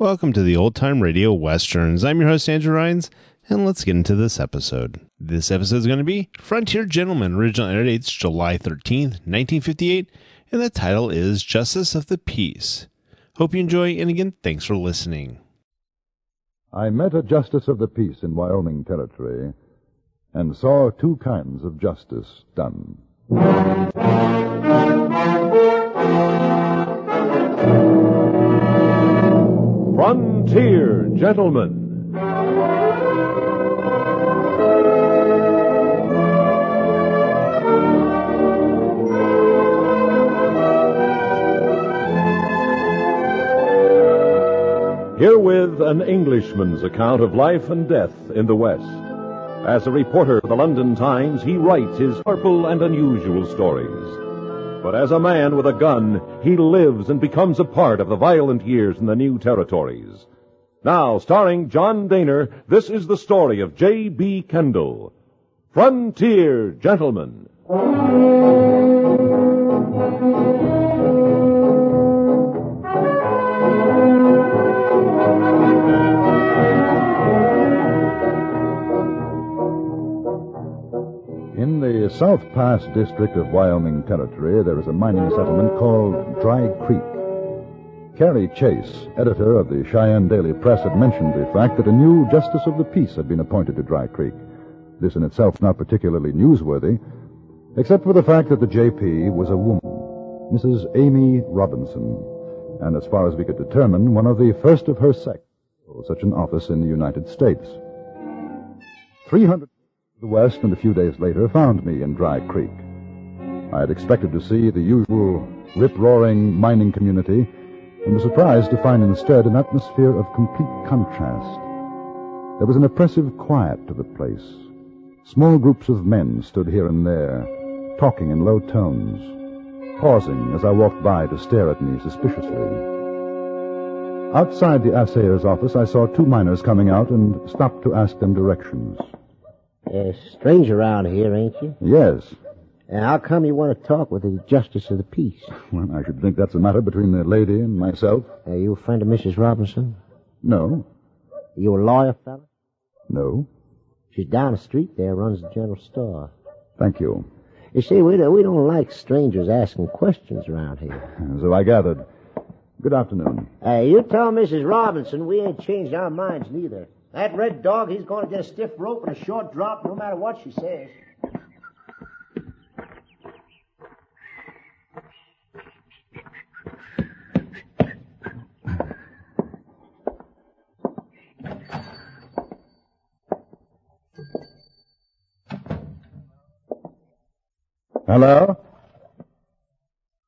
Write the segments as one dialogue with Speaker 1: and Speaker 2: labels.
Speaker 1: Welcome to the Old Time Radio Westerns. I'm your host, Andrew Rhynes, and let's get into this episode. This episode is going to be Frontier Gentleman. Original air dates July 13th, 1958, and the title is Justice of the Peace. Hope you enjoy, and again, thanks for listening.
Speaker 2: I met a justice of the peace in Wyoming Territory and saw two kinds of justice done.
Speaker 3: Frontier Gentleman. Herewith an Englishman's account of life and death in the West. As a reporter for the London Times, he writes his purple and unusual stories. But as a man with a gun, he lives and becomes a part of the violent years in the new territories. Now, starring John Dehner, this is the story of J.B. Kendall. Frontier
Speaker 2: Gentleman. The South Pass district of Wyoming Territory, there is a mining settlement called Dry Creek. Carrie Chase, editor of the Cheyenne Daily Press, had mentioned the fact that a new Justice of the Peace had been appointed to Dry Creek. This in itself not particularly newsworthy, except for the fact that the JP was a woman, Mrs. Amy Robinson, and as far as we could determine, one of the first of her sex hold such an office in the United States. 300 the west and a few days later found me in Dry Creek. I had expected to see the usual rip-roaring mining community and was surprised to find instead an atmosphere of complete contrast. There was an oppressive quiet to the place. Small groups of men stood here and there, talking in low tones, pausing as I walked by to stare at me suspiciously. Outside the assayer's office, I saw two miners coming out and stopped to ask them directions.
Speaker 4: Uh, stranger around here, ain't you?
Speaker 2: Yes.
Speaker 4: And how come you want to talk with the Justice of the Peace?
Speaker 2: Well, I should think that's a matter between the lady and myself.
Speaker 4: Are you a friend of Mrs. Robinson?
Speaker 2: No.
Speaker 4: Are you a lawyer, fella?
Speaker 2: No.
Speaker 4: She's down the street there, runs the general store.
Speaker 2: Thank you.
Speaker 4: You see, we don't, we don't like strangers asking questions around here.
Speaker 2: So I gathered. Good afternoon.
Speaker 4: Hey, you tell Mrs. Robinson we ain't changed our minds neither. That red dog, he's going to get a stiff rope and a short drop no matter what she says.
Speaker 2: Hello?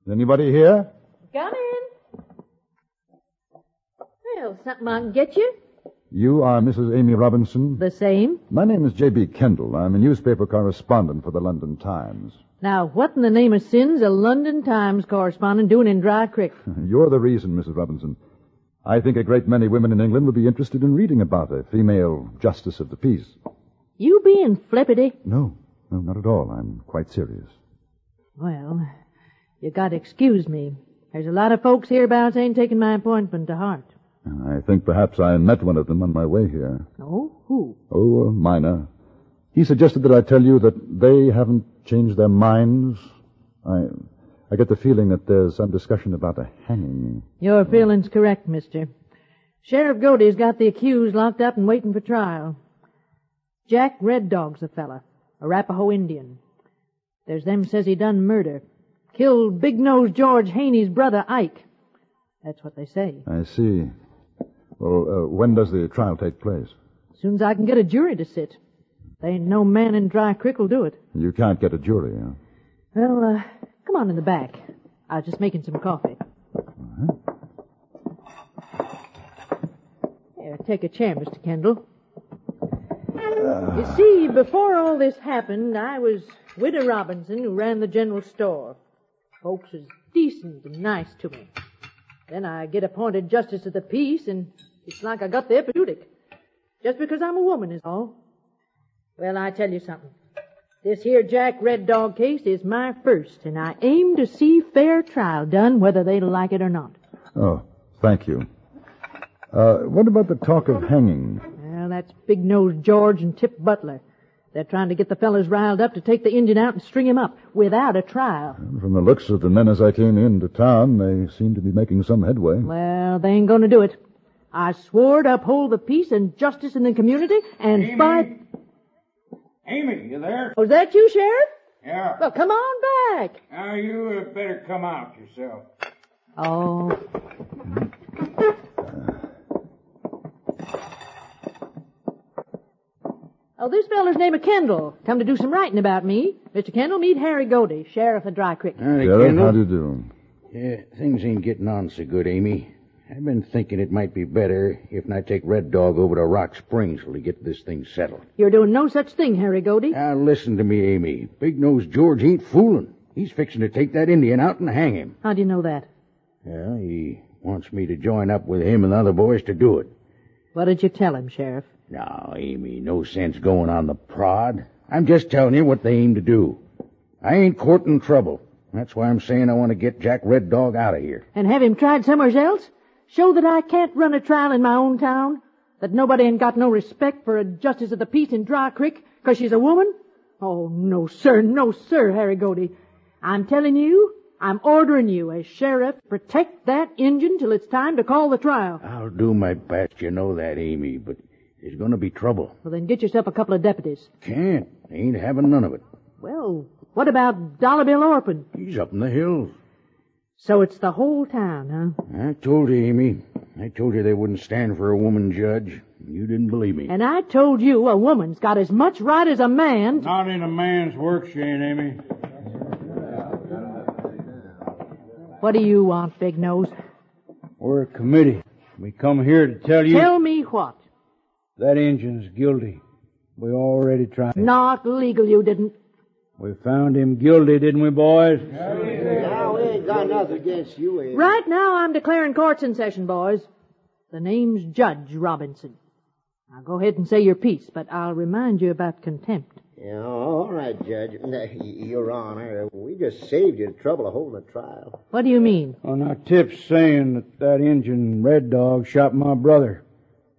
Speaker 2: Is anybody here?
Speaker 5: Come in. Well, something I can get you?
Speaker 2: You are Mrs. Amy Robinson?
Speaker 5: The same.
Speaker 2: My name is J.B. Kendall. I'm a newspaper correspondent for the London Times.
Speaker 5: Now, what in the name of sin's a London Times correspondent doing in Dry Creek?
Speaker 2: You're the reason, Mrs. Robinson. I think a great many women in England would be interested in reading about a female justice of the peace.
Speaker 5: You being flippity?
Speaker 2: No, no, not at all. I'm quite serious.
Speaker 5: Well, you gotta excuse me. There's a lot of folks hereabouts ain't taking my appointment to heart.
Speaker 2: I think perhaps I met one of them on my way here.
Speaker 5: Oh, who?
Speaker 2: Oh, a miner. He suggested that I tell you that they haven't changed their minds. I, I get the feeling that there's some discussion about a hanging.
Speaker 5: Your feeling's correct, mister. Sheriff Godey's got the accused locked up and waiting for trial. Jack Red Dog's the fella, Arapaho Indian. There's them says he done murder. Killed Big Nose George Haney's brother, Ike. That's what they say.
Speaker 2: I see. Well, uh, when does the trial take place?
Speaker 5: As soon as I can get a jury to sit. There ain't no man in Dry Creek will do it.
Speaker 2: You can't get a jury, huh?
Speaker 5: Well, uh, come on in the back. I was just making some coffee. Here, take a chair, Mr. Kendall. You see, before all this happened, I was Widow Robinson, who ran the general store. Folks was decent and nice to me. Then I get appointed justice of the peace, and it's like I got the epidemic. Just because I'm a woman is all. Well, I tell you something. This here Jack Red Dog case is my first, and I aim to see fair trial done, whether they like it or not.
Speaker 2: Oh, thank you. Uh, what about the talk of hanging?
Speaker 5: Well, that's Big Nose George and Tip Butler. They're trying to get the fellas riled up to take the Indian out and string him up without a trial.
Speaker 2: From the looks of the men as I came into town, they seem to be making some headway.
Speaker 5: Well, they ain't gonna do it. I swore to uphold the peace and justice in the community, and
Speaker 6: Amy?
Speaker 5: by...
Speaker 6: Amy, you there?
Speaker 5: Was that you, Sheriff?
Speaker 6: Yeah.
Speaker 5: Well, come on back.
Speaker 6: Now you uh, better come out yourself.
Speaker 5: Oh, Oh, this feller's name is Kendall. Come to do some writing about me. Mr. Kendall, meet Harry Godey, sheriff of Dry Creek.
Speaker 7: Howdy,
Speaker 2: Sheriff,
Speaker 7: Kendall.
Speaker 2: how do you do?
Speaker 7: Yeah, things ain't getting on so good, Amy. I've been thinking it might be better if I take Red Dog over to Rock Springs till we get this thing settled.
Speaker 5: You're doing no such thing, Harry Godey.
Speaker 7: Now listen to me, Amy. Big Nose George ain't fooling. He's fixing to take that Indian out and hang him.
Speaker 5: How do you know that?
Speaker 7: Well, he wants me to join up with him and the other boys to do it.
Speaker 5: What did you tell him, Sheriff?
Speaker 7: Now, Amy, no sense going on the prod. I'm just telling you what they aim to do. I ain't courting trouble. That's why I'm saying I want to get Jack Red Dog out of here.
Speaker 5: And have him tried somewhere else? Show that I can't run a trial in my own town? That nobody ain't got no respect for a justice of the peace in Dry Creek 'cause she's a woman? Oh, no, sir, no, sir, Harry Godey. I'm telling you, I'm ordering you as sheriff, protect that Injun till it's time to call the trial.
Speaker 7: I'll do my best, you know that, Amy, but there's gonna be trouble.
Speaker 5: Well, then get yourself a couple of deputies.
Speaker 7: Can't. Ain't having none of it.
Speaker 5: Well, what about Dollar Bill Orpin?
Speaker 7: He's up in the hills.
Speaker 5: So it's the whole town, huh?
Speaker 7: I told you, Amy. I told you they wouldn't stand for a woman judge. You didn't believe me.
Speaker 5: And I told you a woman's got as much right as a man.
Speaker 6: Not in a man's work, she ain't, Amy.
Speaker 5: What do you want, Big Nose?
Speaker 6: We're a committee. We come here to tell you
Speaker 5: Tell me what?
Speaker 6: That Injun's guilty. We already tried.
Speaker 5: Not legal, you didn't.
Speaker 6: We found him guilty, didn't we, boys?
Speaker 4: Now, we ain't got nothing against you, Amy.
Speaker 5: Right now, I'm declaring courts in session, boys. The name's Judge Robinson. Now go ahead and say your piece, but I'll remind you about contempt.
Speaker 4: Yeah, all right, Judge. Your Honor, we just saved you the trouble of holding a trial.
Speaker 5: What do you mean?
Speaker 6: Well, now, Tip's saying that that Injun Red Dog shot my brother,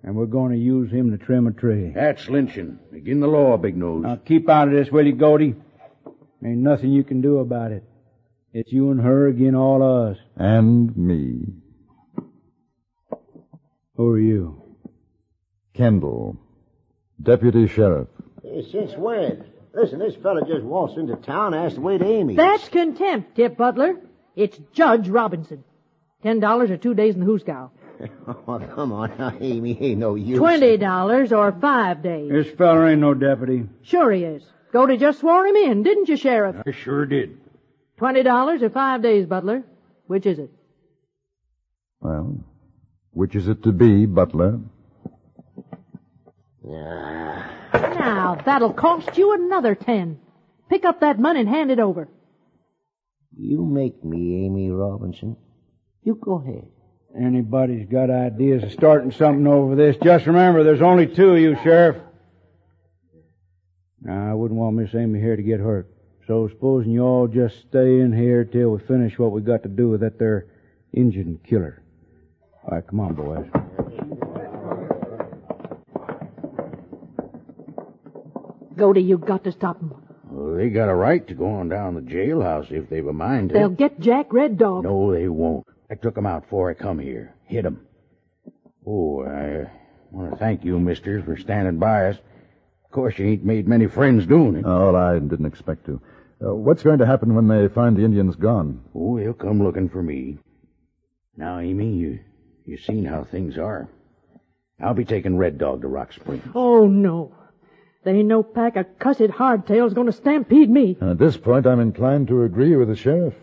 Speaker 6: and we're going to use him to trim a tree.
Speaker 7: That's lynching. Begin the law, Big Nose.
Speaker 6: Now, keep out of this, will you, Godey? Ain't nothing you can do about it. It's you and her agin all of us.
Speaker 2: And me.
Speaker 6: Who are you?
Speaker 2: Kendall. Deputy Sheriff.
Speaker 4: Hey, since when? Listen, this fella just waltzed into town and asked the way to Amy's.
Speaker 5: That's contempt, Tip Butler. It's Judge Robinson. Ten dollars or two days in the hoosegow.
Speaker 4: Oh, come on now, Amy. Ain't no use.
Speaker 5: Twenty dollars or five days.
Speaker 6: This feller ain't no deputy.
Speaker 5: Sure he is. Godey just swore him in, didn't you, Sheriff?
Speaker 7: I sure did.
Speaker 5: Twenty dollars or five days, Butler. Which is it?
Speaker 2: Well, which is it to be, Butler?
Speaker 5: Now, that'll cost you another ten. Pick up that money and hand it over.
Speaker 4: You make me, Amy Robinson. You go ahead.
Speaker 6: Anybody's got ideas of starting something over this. Just remember, there's only two of you, Sheriff. Now, I wouldn't want Miss Amy here to get hurt. So supposing you all just stay in here till we finish what we got to do with that there Injun killer. All right, come on, boys.
Speaker 5: Godey, you've got to stop them.
Speaker 7: Well, they got a right to go on down to the jailhouse if they've a mind to.
Speaker 5: They'll get Jack Red Dog.
Speaker 7: No, they won't. I took 'em out before I come here. Hit 'em. Oh, I want to thank you, mister, for standing by us. Of course, you ain't made many friends doing it.
Speaker 2: Oh, I didn't expect to. Uh, what's going to happen when they find the Indians gone?
Speaker 7: Oh, they'll come looking for me. Now, Amy, you you seen how things are. I'll be taking Red Dog to Rock Springs.
Speaker 5: Oh, no. There ain't no pack of cussed hardtails going to stampede me.
Speaker 2: And at this point, I'm inclined to agree with the sheriff.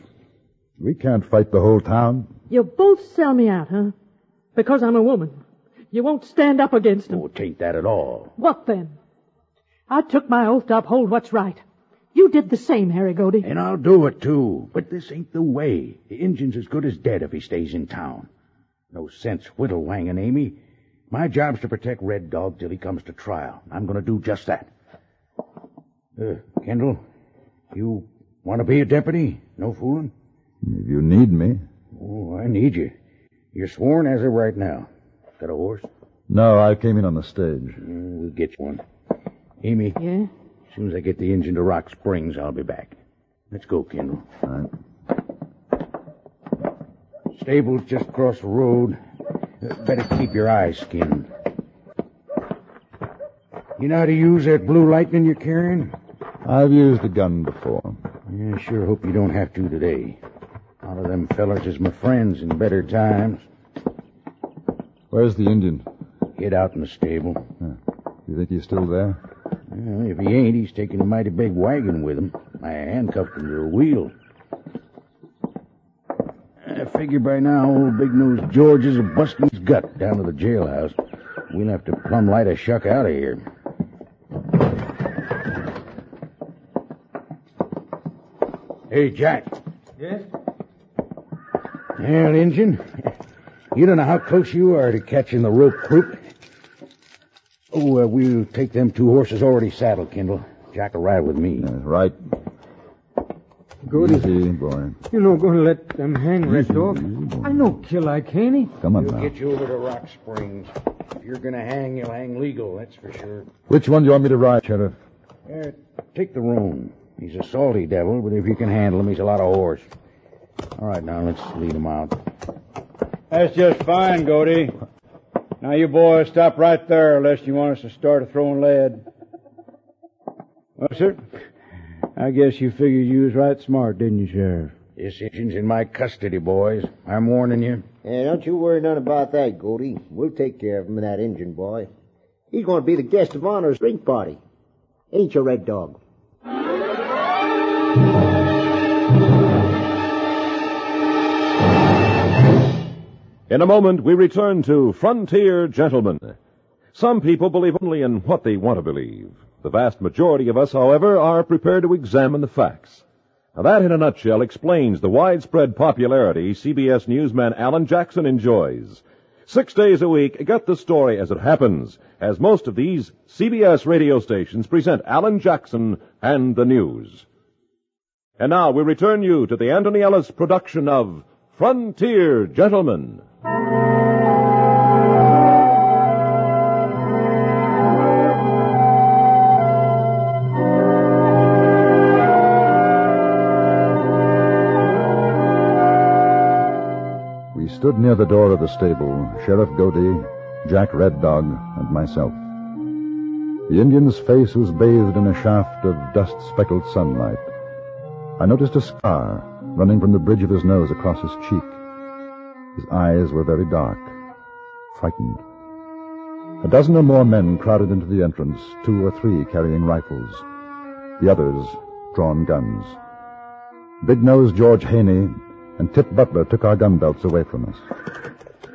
Speaker 2: We can't fight the whole town.
Speaker 5: You both sell me out, huh? Because I'm a woman. You won't stand up against them.
Speaker 7: Oh, tain't that at all.
Speaker 5: What then? I took my oath to uphold what's right. You did the same, Harry Godey.
Speaker 7: And I'll do it, too. But this ain't the way. The Injun's as good as dead if he stays in town. No sense whittle-wanging Amy. My job's to protect Red Dog till he comes to trial. I'm going to do just that. Uh, Kendall, you want to be a deputy? No fooling?
Speaker 2: If you need me.
Speaker 7: Oh, I need you. You're sworn as of right now. Got a horse?
Speaker 2: No, I came in on the stage.
Speaker 7: Uh, we'll get you one. Amy,
Speaker 5: Yeah?
Speaker 7: as soon as I get the engine to Rock Springs, I'll be back. Let's go, Kendall.
Speaker 2: All right.
Speaker 7: Stable's just across the road. Better keep your eyes skinned. You know how to use that blue lightning you're carrying?
Speaker 2: I've used a gun before.
Speaker 7: Yeah, I sure hope you don't have to today. A of them fellers is my friends in better times.
Speaker 2: Where's the Indian?
Speaker 7: Hid out in the stable.
Speaker 2: You think he's still there?
Speaker 7: Well, if he ain't, he's taking a mighty big wagon with him. I handcuffed him to a wheel. I figure by now old Big Nose George is a busting his gut down to the jailhouse. We'll have to plumb light a shuck out of here. Hey, Jack.
Speaker 6: Yes?
Speaker 7: Well, Injun, you don't know how close you are to catching the rope crook. Oh, uh, we'll take them two horses already saddled, Kendall. Jack will ride with me.
Speaker 2: Yeah, right.
Speaker 6: Good.
Speaker 2: Easy, boy.
Speaker 6: You no gonna let them hang, Red Dog? I know kill like Haney.
Speaker 2: Come on
Speaker 7: We'll
Speaker 2: now.
Speaker 7: get you over to Rock Springs. If you're gonna hang, you'll hang legal, that's for sure.
Speaker 2: Which one do you want me to ride, Sheriff?
Speaker 7: Uh, take the roan. He's a salty devil, but if you can handle him, he's a lot of horse. All right, now let's lead him out.
Speaker 6: That's just fine, Godey. Now you boys stop right there unless you want us to start throwing lead. Well, sir, I guess you figured you was right smart, didn't you, Sheriff?
Speaker 7: This Injun's in my custody, boys. I'm warning you.
Speaker 4: Yeah, don't you worry none about that, Goldie. We'll take care of him and that Injun boy. He's going to be the guest of honor at the drink party. Ain't you, Red Dog?
Speaker 3: In a moment, we return to Frontier Gentleman. Some people believe only in what they want to believe. The vast majority of us, however, are prepared to examine the facts. Now, that, in a nutshell, explains the widespread popularity CBS newsman Allan Jackson enjoys. Six days a week, get the story as it happens, as most of these CBS radio stations present Allan Jackson and the news. And now we return you to the Antony Ellis production of Frontier
Speaker 2: Gentleman. Stood near the door of the stable, Sheriff Godey, Jack Red Dog, and myself. The Indian's face was bathed in a shaft of dust-speckled sunlight. I noticed a scar running from the bridge of his nose across his cheek. His eyes were very dark, frightened. A dozen or more men crowded into the entrance, two or three carrying rifles, the others drawn guns. Big Nose George Haney and Tip Butler took our gun belts away from us.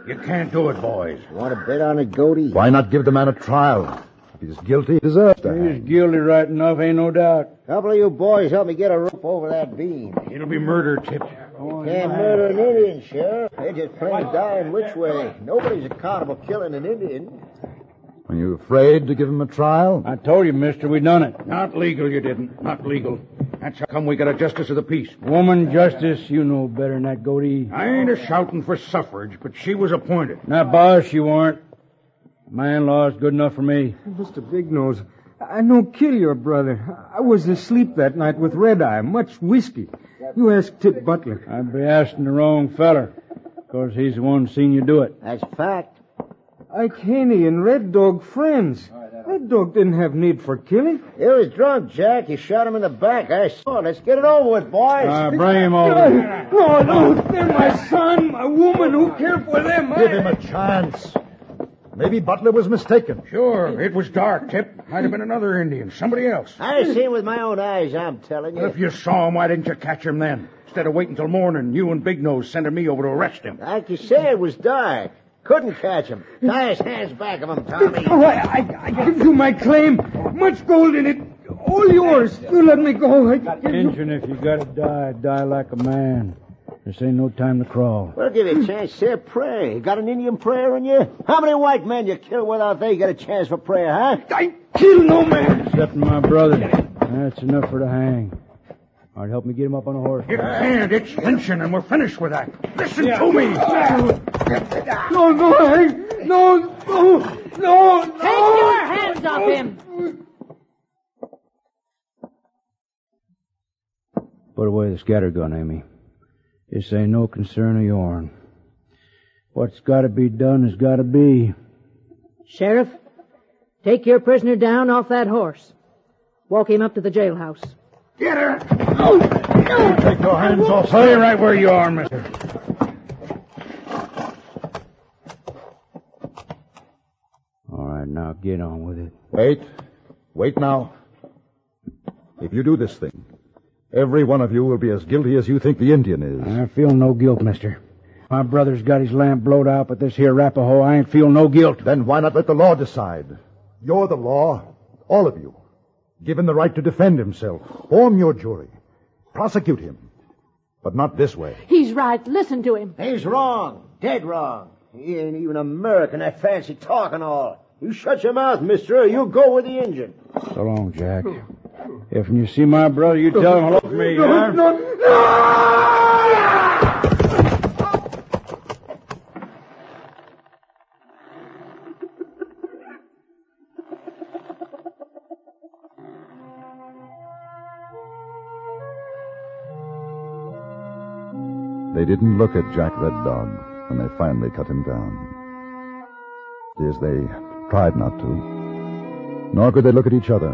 Speaker 7: You can't do it, boys.
Speaker 4: Want to bet on it, Goldie?
Speaker 2: Why not give the man a trial? If he's guilty, he deserves to
Speaker 6: He's
Speaker 2: hang.
Speaker 6: guilty right enough, ain't no doubt.
Speaker 4: Couple of you boys help me get a rope over that beam.
Speaker 7: It'll be murder, Tip.
Speaker 4: Oh, can't murder an Indian, Sheriff. They're just plain dying which way. Nobody's accountable for killing an Indian.
Speaker 2: Are you afraid to give him a trial?
Speaker 6: I told you, mister, we done it.
Speaker 7: Not legal, you didn't. Not legal. That's how come we got a justice of the peace.
Speaker 6: Woman justice, you know better than that, Godey.
Speaker 7: I ain't a shouting for suffrage, but she was appointed.
Speaker 6: Now, boss, you weren't. Man-law's good enough for me.
Speaker 8: Mr. Big Nose, I no kill your brother. I was asleep that night with Red Eye, much whiskey. You ask Tip Butler.
Speaker 6: I'd be asking the wrong feller. Of course, he's the one seen you do it.
Speaker 4: That's fact.
Speaker 8: Ike Haney and Red Dog friends. Red Dog didn't have need for killing.
Speaker 4: He was drunk, Jack. He shot him in the back. I saw it. Let's get it over with, boys.
Speaker 6: Uh, bring him over.
Speaker 8: No, no, they're my son, my woman. Who care for them?
Speaker 2: Give him a chance. Maybe Butler was mistaken.
Speaker 7: Sure, it was dark, Tip. Might have been another Indian, somebody else.
Speaker 4: I seen with my own eyes, I'm telling
Speaker 7: Well,
Speaker 4: you.
Speaker 7: if you saw him, why didn't you catch him then? Instead of waiting till morning, you and Big Nose sending me over to arrest him.
Speaker 4: Like you say, it was dark. Couldn't catch him. Tie his hands back of him, Tommy.
Speaker 8: Oh, I, I, I give you my claim. Much gold in it. All yours. You let me go. I give you...
Speaker 6: Injun, if you gotta die, die like a man. This ain't no time to crawl.
Speaker 4: We'll give you a chance to say a prayer. You got an Indian prayer in you? How many white men you kill without they get a chance for prayer, huh?
Speaker 8: I kill no man.
Speaker 6: Except my brother. That's enough for the hang. All right, help me get him up on a horse.
Speaker 7: You can't. It's lynching, and we're finished with that. Listen to me. Ah.
Speaker 8: No, no, I, no, no, no,
Speaker 5: Take your hands off him.
Speaker 6: Put away the scattergun, Amy. This ain't no concern of yourn. What's gotta be done has gotta be.
Speaker 5: Sheriff, take your prisoner down off that horse. Walk him up to the jailhouse.
Speaker 7: Get her. No, no!
Speaker 2: Take your hands off.
Speaker 7: Stay right where you are, mister.
Speaker 6: All right, now get on with it.
Speaker 2: Wait. Wait now. If you do this thing, every one of you will be as guilty as you think the Indian is.
Speaker 6: I feel no guilt, mister. My brother's got his lamp blowed out, but this here Rapaho, I ain't feel no guilt.
Speaker 2: Then why not let the law decide? You're the law, all of you. Given the right to defend himself. Form your jury. Prosecute him. But not this way.
Speaker 5: He's right. Listen to him.
Speaker 4: He's wrong. Dead wrong. He ain't even American, that fancy talk and all. You shut your mouth, mister, or you go with the engine.
Speaker 6: So long, Jack. If you see my brother, you tell him hello from me, huh?
Speaker 8: No, no.
Speaker 2: They didn't look at Jack Red Dog when they finally cut him down. As they tried not to. Nor could they look at each other.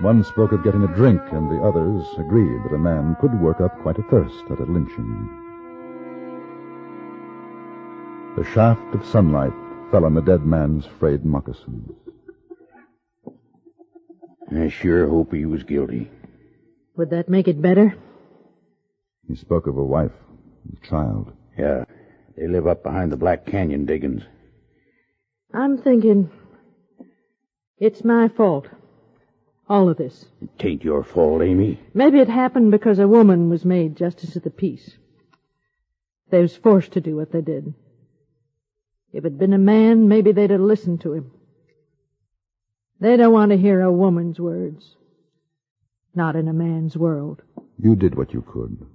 Speaker 2: One spoke of getting a drink, and the others agreed that a man could work up quite a thirst at a lynching. The shaft of sunlight fell on the dead man's frayed moccasins.
Speaker 7: I sure hope he was guilty.
Speaker 5: Would that make it better?
Speaker 2: He spoke of a wife and child.
Speaker 7: Yeah, they live up behind the Black Canyon diggings.
Speaker 5: I'm thinking it's my fault. All of this.
Speaker 7: It tain't your fault, Amy.
Speaker 5: Maybe it happened because a woman was made justice of the peace. They was forced to do what they did. If it'd been a man, maybe they'd have listened to him. They don't want to hear a woman's words. Not in a man's world.
Speaker 2: You did what you could.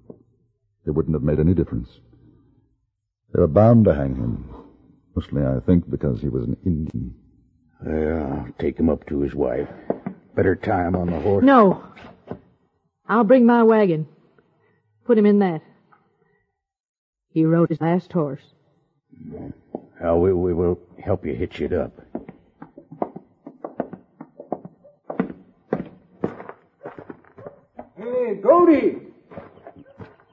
Speaker 2: It wouldn't have made any difference. They were bound to hang him. Mostly, I think, because he was an Indian.
Speaker 7: Well, I'll take him up to his wife. Better tie him on the horse.
Speaker 5: No. I'll bring my wagon. Put him in that. He rode his last horse.
Speaker 7: Well, we, we will help you hitch it up.
Speaker 8: Hey, Goldie.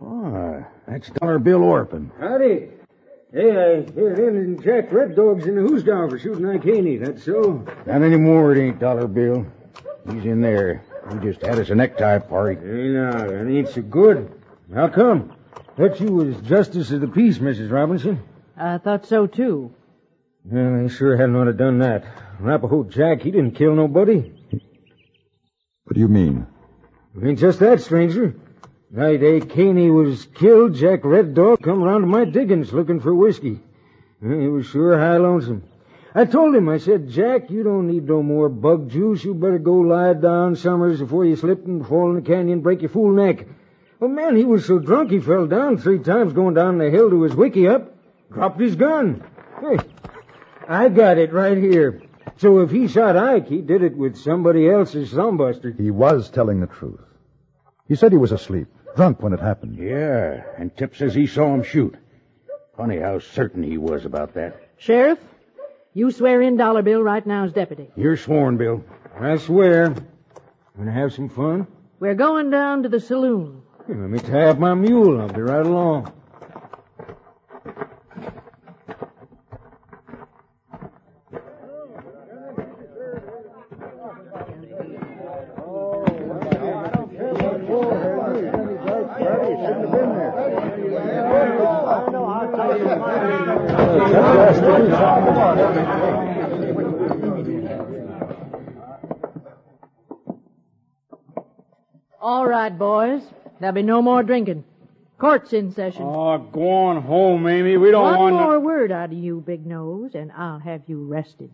Speaker 7: Oh, that's Dollar Bill Orphan.
Speaker 8: Howdy. Hey, I hear him and Jack Red Dog's in the who's down for shooting Ike Haney. That's so.
Speaker 7: Not anymore, it ain't Dollar Bill. He's in there. He just had us a necktie party.
Speaker 8: Hey, now, that ain't so good. How come? Thought you was Justice of the Peace, Mrs. Robinson.
Speaker 5: I thought so too.
Speaker 8: Well, they sure hadn't ought to done that. Rapaho Jack, he didn't kill nobody.
Speaker 2: What do you mean?
Speaker 8: Ain't just that, stranger. Night Ike Haney was killed, Jack Red Dog come round to my diggings looking for whiskey. He was sure high lonesome. I told him, I said, Jack, you don't need no more bug juice. You better go lie down summers before you slip and fall in the canyon and break your fool neck. Well, man, he was so drunk he fell down three times going down the hill to his wickiup. Dropped his gun. Hey, I got it right here. So if he shot Ike, he did it with somebody else's thumbuster.
Speaker 2: He was telling the truth. He said he was asleep, drunk when it happened.
Speaker 7: Yeah, and Tip says he saw him shoot. Funny how certain he was about that.
Speaker 5: Sheriff, you swear in Dollar Bill right now as deputy.
Speaker 7: You're sworn, Bill.
Speaker 8: I swear. Gonna have some fun?
Speaker 5: We're going down to the saloon.
Speaker 8: Here, let me tie up my mule. I'll be right along.
Speaker 5: All right, boys. There'll be no more drinking. Court's in session.
Speaker 6: Oh, go on home, Amy. We don't
Speaker 5: One
Speaker 6: want One
Speaker 5: more
Speaker 6: no...
Speaker 5: word out of you, Big Nose, and I'll have you rested.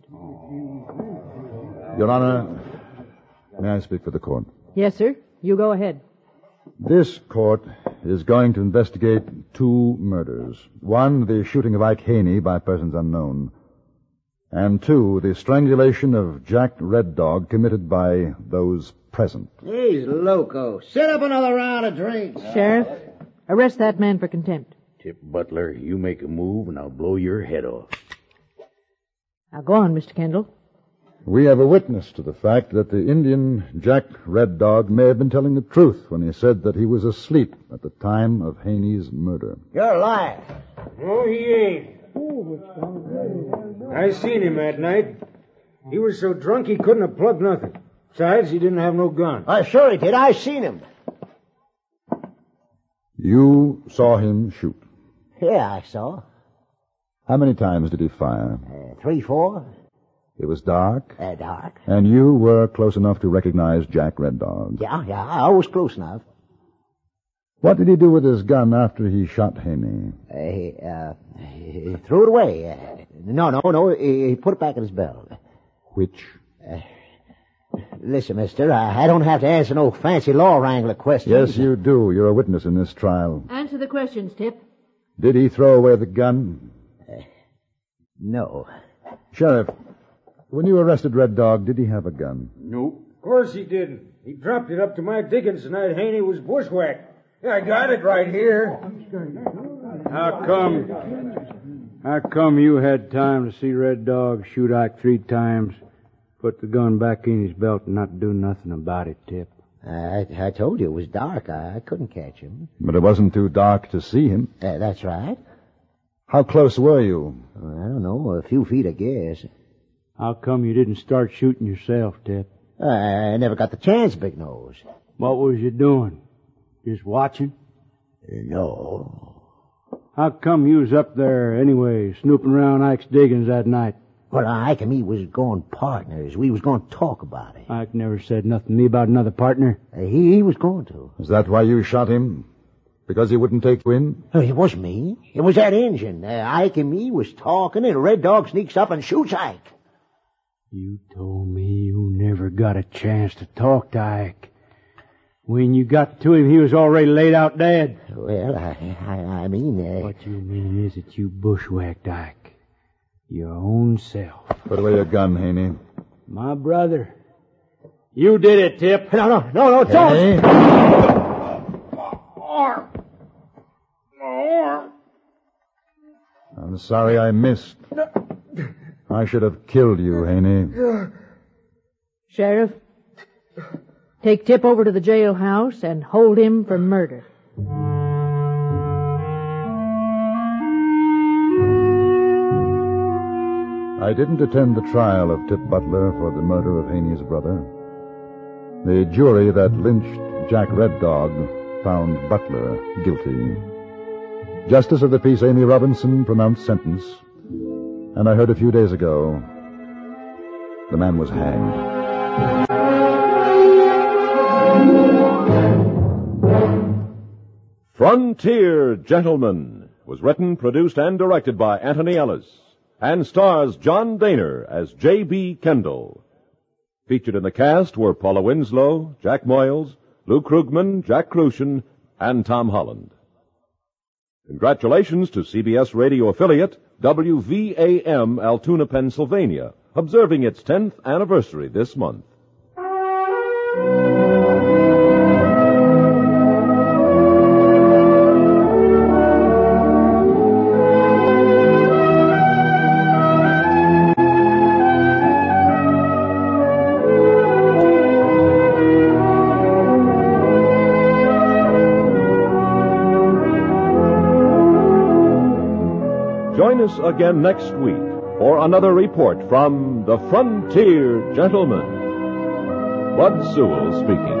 Speaker 2: Your Honor, may I speak for the court?
Speaker 5: Yes, sir. You go ahead.
Speaker 2: This court is going to investigate two murders. One, the shooting of Ike Haney by persons unknown. And two, the strangulation of Jack Red Dog committed by those present.
Speaker 4: He's loco. Set up another round of drinks.
Speaker 5: Sheriff, arrest that man for contempt.
Speaker 7: Tip Butler, you make a move and I'll blow your head off.
Speaker 5: Now go on, Mr. Kendall.
Speaker 2: We have a witness to the fact that the Indian Jack Red Dog may have been telling the truth when he said that he was asleep at the time of Haney's murder.
Speaker 4: You're lying.
Speaker 8: No, he ain't. I seen him that night. He was so drunk he couldn't have plugged nothing. Besides, he didn't have no gun.
Speaker 4: I sure he did. I seen him.
Speaker 2: You saw him shoot.
Speaker 4: Yeah, I saw.
Speaker 2: How many times did he fire?
Speaker 4: Uh, three, four.
Speaker 2: It was dark,
Speaker 4: Uh, dark.
Speaker 2: and you were close enough to recognize Jack Red Dog.
Speaker 4: Yeah, yeah. I was close enough.
Speaker 2: What did he do with his gun after he shot Haney?
Speaker 4: Uh, he, uh, he threw it away. Uh, no, no, no. He, he put it back in his belt.
Speaker 2: Which?
Speaker 4: Listen, mister, I, I don't have to answer no fancy law wrangler questions.
Speaker 2: Yes, you do. You're a witness in this trial.
Speaker 5: Answer the questions, Tip.
Speaker 2: Did he throw away the gun?
Speaker 4: No.
Speaker 2: Sheriff, when you arrested Red Dog, did he have a gun?
Speaker 8: Nope. Of course he didn't. He dropped it up to my diggings the night Haney was bushwhacked. Yeah, I got it right here.
Speaker 6: How come? How come you had time to see Red Dog shoot Ike three times, put the gun back in his belt, and not do nothing about it, Tip?
Speaker 4: I, I told you it was dark. I, I couldn't catch him.
Speaker 2: But it wasn't too dark to see him.
Speaker 4: Uh, that's right.
Speaker 2: How close were you?
Speaker 4: I don't know, a few feet, I guess.
Speaker 6: How come you didn't start shooting yourself, Tip?
Speaker 4: I, I never got the chance, Big Nose.
Speaker 6: What was you doing? Just watching?
Speaker 4: No.
Speaker 6: How come you was up there anyway, snooping around Ike's diggings that night?
Speaker 4: Well, Ike and me was going partners. We was going to talk about it.
Speaker 6: Ike never said nothing to me about another partner.
Speaker 4: Uh, he, he was going to.
Speaker 2: Is that why you shot him? Because he wouldn't take you in?
Speaker 4: Uh, It wasn't me. It was that engine. Uh, Ike and me was talking, and a Red Dog sneaks up and shoots Ike.
Speaker 6: You told me you never got a chance to talk to Ike. When you got to him, he was already laid out dead.
Speaker 4: Well, I, I, I mean, uh,
Speaker 6: What you mean is that you bushwhacked Ike. Your own self.
Speaker 2: Put away your gun, Haney.
Speaker 6: My brother. You did it, Tip.
Speaker 4: no, no, no, no, don't.
Speaker 2: Haney? I'm sorry I missed. I should have killed you, Haney.
Speaker 5: Sheriff, take Tip over to the jailhouse and hold him for murder.
Speaker 2: I didn't attend the trial of Tip Butler for the murder of Haney's brother. The jury that lynched Jack Red Dog found Butler guilty. Justice of the peace Amy Robinson pronounced sentence, and I heard a few days ago the man was hanged.
Speaker 3: Frontier Gentleman was written, produced, and directed by Antony Ellis and stars John Dehner as J.B. Kendall. Featured in the cast were Paula Winslowe, Jack Moyles, Lou Krugman, Jack Kruschen, and Tom Holland. Congratulations to CBS radio affiliate WVAM Altoona, Pennsylvania, observing its 10th anniversary this month. Us again next week for another report from the Frontier Gentleman. Bud Sewell speaking.